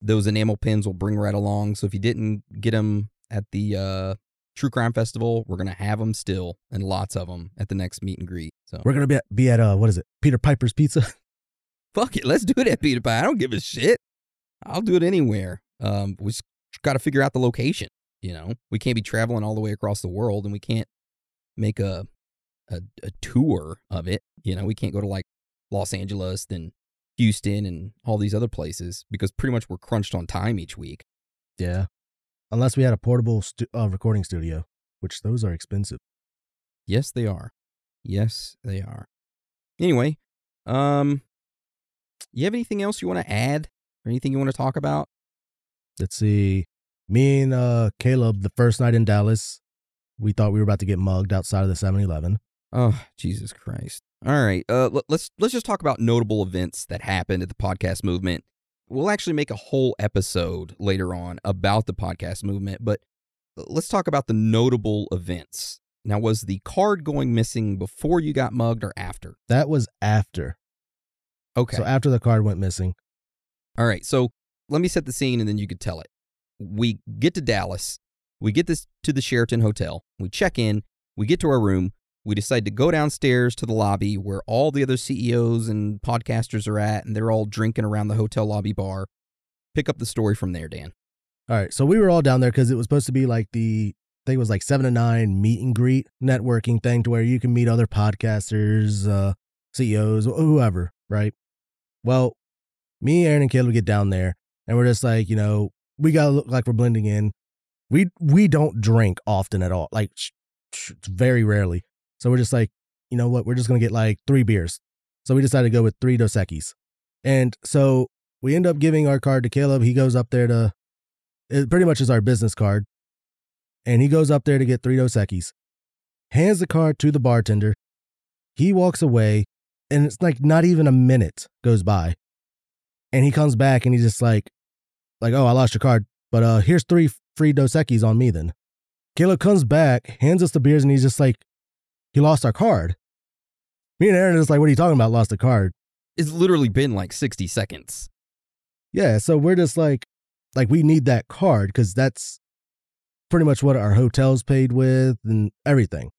those enamel pins we'll bring right along. So if you didn't get them at the uh, True Crime Festival, we're going to have them still and lots of them at the next meet and greet. So we're gonna be at, be at uh, what is it, Peter Piper's Pizza? fuck it. Let's do it at Peter Pie. I don't give a shit. I'll do it anywhere. Um, we just got to figure out the location. You know, we can't be traveling all the way across the world, and we can't make a a, a tour of it. You know, we can't go to like Los Angeles, then Houston, and all these other places because pretty much we're crunched on time each week. yeah, unless we had a portable stu- uh, recording studio, which those are expensive. Yes, they are. Yes, they are. Anyway, um, you have anything else you want to add or anything you want to talk about? Let's see. Me and uh, Caleb, the first night in Dallas, we thought we were about to get mugged outside of the 7 Eleven. Oh, Jesus Christ. All right. Uh let- let's let's just talk about notable events that happened at the podcast movement. We'll actually make a whole episode later on about the podcast movement, but let's talk about the notable events. Now, was the card going missing before you got mugged or after? That was after. Okay. So after the card went missing. All right. So let me set the scene and then you could tell it. We get to Dallas. We get this to the Sheraton Hotel. We check in. We get to our room. We decide to go downstairs to the lobby where all the other CEOs and podcasters are at, and they're all drinking around the hotel lobby bar. Pick up the story from there, Dan. All right. So we were all down there because it was supposed to be like the, I think it was like seven to nine meet and greet networking thing to where you can meet other podcasters, uh, CEOs, whoever, right? Well, me, Aaron, and Caleb get down there and we're just like, you know, we got to look like we're blending in. We, we don't drink often at all, like very rarely. So we're just like, you know what? We're just to get like three beers. So we decided to go with three Dos Equis. And so we end up giving our card to Caleb. He goes up there to, it pretty much is our business card. And he goes up there to get three Dos Equis, hands the card to the bartender. He walks away, and it's like not even a minute goes by. And he comes back and he's just like, like, oh, I lost your card, but uh, here's three free Dos Equis on me then. Caleb comes back, hands us the beers, and he's just like, he lost our card. Me and Aaron are just like, what are you talking about? Lost a card. It's literally been like 60 seconds. Yeah, so we're just like, like we need that card because that's pretty much what our hotel's paid with and everything.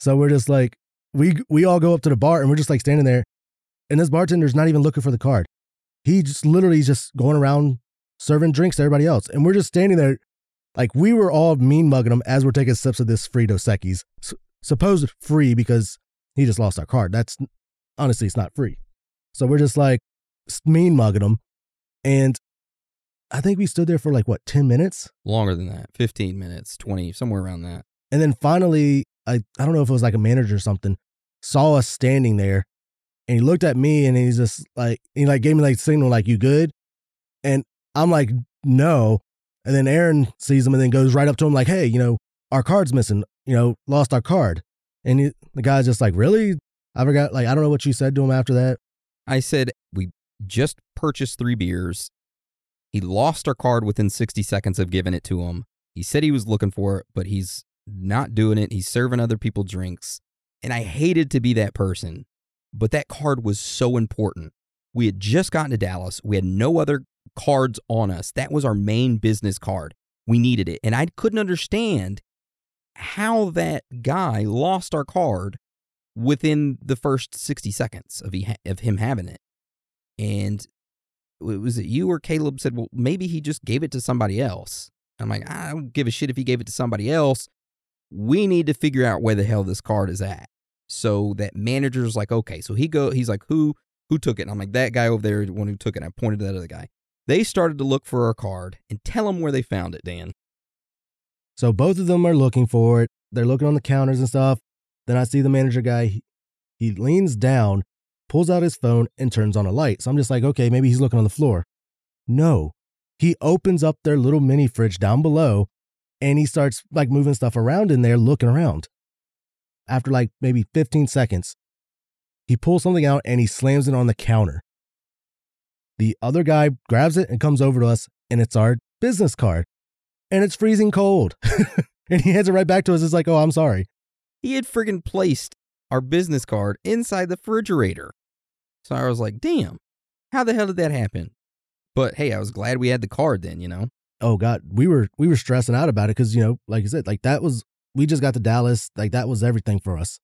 So we're just like, we we all go up to the bar and we're just like standing there, and this bartender's not even looking for the card. He just literally just going around serving drinks to everybody else, and we're just standing there, like we were all mean mugging him as we're taking sips of this free Dos Equis, S- supposed free because he just lost our card. That's honestly, it's not free. So we're just like mean mugging him, and I think we stood there for like what ten minutes, Longer than that 15 minutes, 20, somewhere around that. and then finally, I I don't know if it was like a manager or something, saw us standing there, and he looked at me and he's just like he like gave me like a signal like you good, and I'm like no, and then Aaron sees him and then goes right up to him like hey you know our card's missing you know lost our card, and he, the guy's just like really I forgot like I don't know what you said to him after that. I said, We just purchased three beers. He lost our card within 60 seconds of giving it to him. He said he was looking for it, but he's not doing it. He's serving other people drinks. And I hated to be that person, but that card was so important. We had just gotten to Dallas. We had no other cards on us. That was our main business card. We needed it. And I couldn't understand how that guy lost our card within the first 60 seconds of, he ha- of him having it. And w- was it you or Caleb said, well, maybe he just gave it to somebody else? I'm like, I don't give a shit if he gave it to somebody else. We need to figure out where the hell this card is at. So that manager's like, okay, so he go, he's like, who who took it? And I'm like, that guy over there, the one who took it. And I pointed to that other guy. They started to look for our card and tell them where they found it, Dan. So both of them are looking for it. They're looking on the counters and stuff. Then I see the manager guy. He, he leans down, pulls out his phone, and turns on a light. So I'm just like, okay, maybe he's looking on the floor. No, he opens up their little mini fridge down below and he starts like moving stuff around in there, looking around. After like maybe 15 seconds, he pulls something out and he slams it on the counter. The other guy grabs it and comes over to us, and it's our business card. And it's freezing cold. and he hands it right back to us. It's like, oh, I'm sorry. He had friggin' placed our business card inside the refrigerator. So I was like, damn, how the hell did that happen? But hey, I was glad we had the card then, you know? Oh God, we were we were stressing out about it because you know, like I said, like that was we just got to Dallas, like that was everything for us,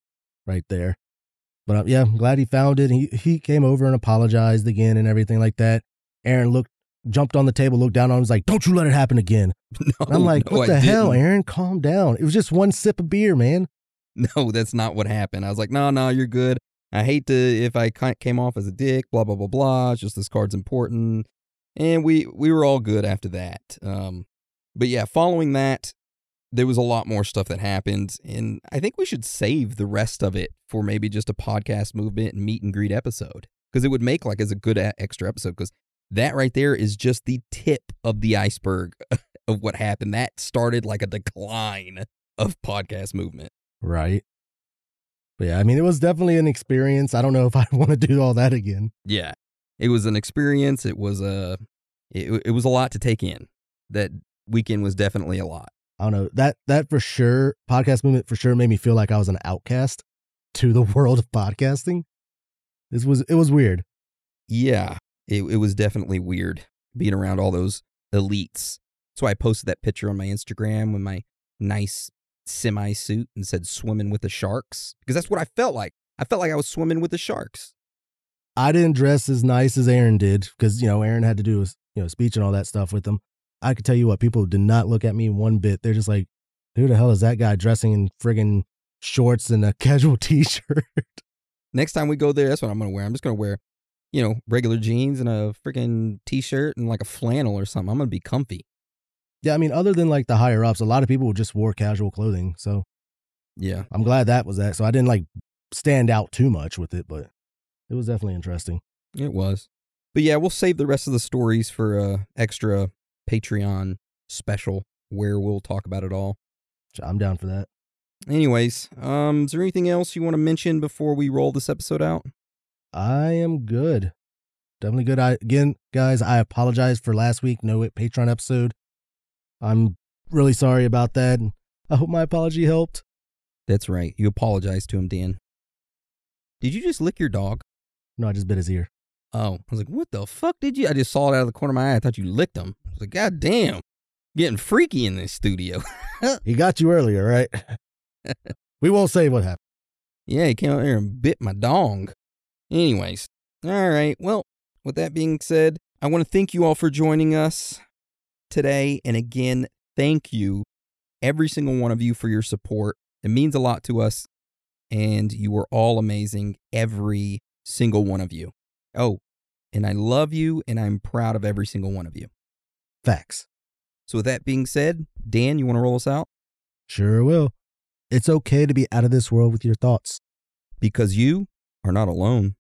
right there. But uh, yeah, I'm glad he found it. He he came over and apologized again and everything like that. Aaron looked, jumped on the table, looked down on him, was like, "Don't you let it happen again." No, And I'm like, no, "What the hell. Aaron? Calm down. It was just one sip of beer, man." No, that's not what happened. I was like, no, no, you're good. I hate to if I came off as a dick, blah blah blah blah. It's just this card's important, and we we were all good after that. Um, but yeah, following that, there was a lot more stuff that happened, and I think we should save the rest of it for maybe just a podcast movement and meet and greet episode because it would make like as a good uh, extra episode because that right there is just the tip of the iceberg of what happened. That started like a decline of podcast movement. Right. But yeah, I mean, it was definitely an experience. I don't know if I want to do all that again. yeah it was an experience it was a it, it was a lot to take in that weekend was definitely a lot I don't know that that for sure. Podcast movement for sure made me feel like I was an outcast to the world of podcasting. This was it was weird. yeah it, it was definitely weird being around all those elites so i posted that picture on my instagram with my nice semi suit and said swimming with the sharks because that's what i felt like i felt like i was swimming with the sharks I didn't dress as nice as Aaron did because you know Aaron had to do his you know speech and all that stuff with him. I could tell you what people did not look at me one bit. They're just like, who the hell is that guy dressing in friggin' shorts and a casual t-shirt? next time we go there that's what i'm gonna wear i'm just gonna wear you know regular jeans and a friggin' t-shirt and like a flannel or something i'm gonna be comfy yeah, I mean, other than like the higher ups, a lot of people just wore casual clothing. So yeah I'm glad that was that. So I didn't like stand out too much with it, but it was definitely interesting. It was. But yeah, we'll save the rest of the stories for a extra Patreon special where we'll talk about it all. I'm down for that. Anyways, um, is there anything else you want to mention before we roll this episode out? I am good. Definitely good. I, again, guys, I apologize for last week. No it Patreon episode. I'm really sorry about that. I hope my apology helped. That's right. You apologize to him, Dan. Did you just lick your dog? No, I just bit his ear. Oh, I was like, what the fuck did you? I just saw it out of the corner of my eye. I thought you licked him. I was like, God damn, getting freaky in this studio. He got you earlier, right? we won't say what happened. yeah, he came out here and bit my dong. Anyways, all right. Well, with that being said, I want to thank you all for joining us today. And again, thank you, every single one of you, for your support. It means a lot to us. And you are all amazing, every single one of you. Oh, and I love you, and I'm proud of every single one of you. Facts. So, with that being said, Dan, you want to roll us out? Sure will. It's okay to be out of this world with your thoughts. Because you are not alone.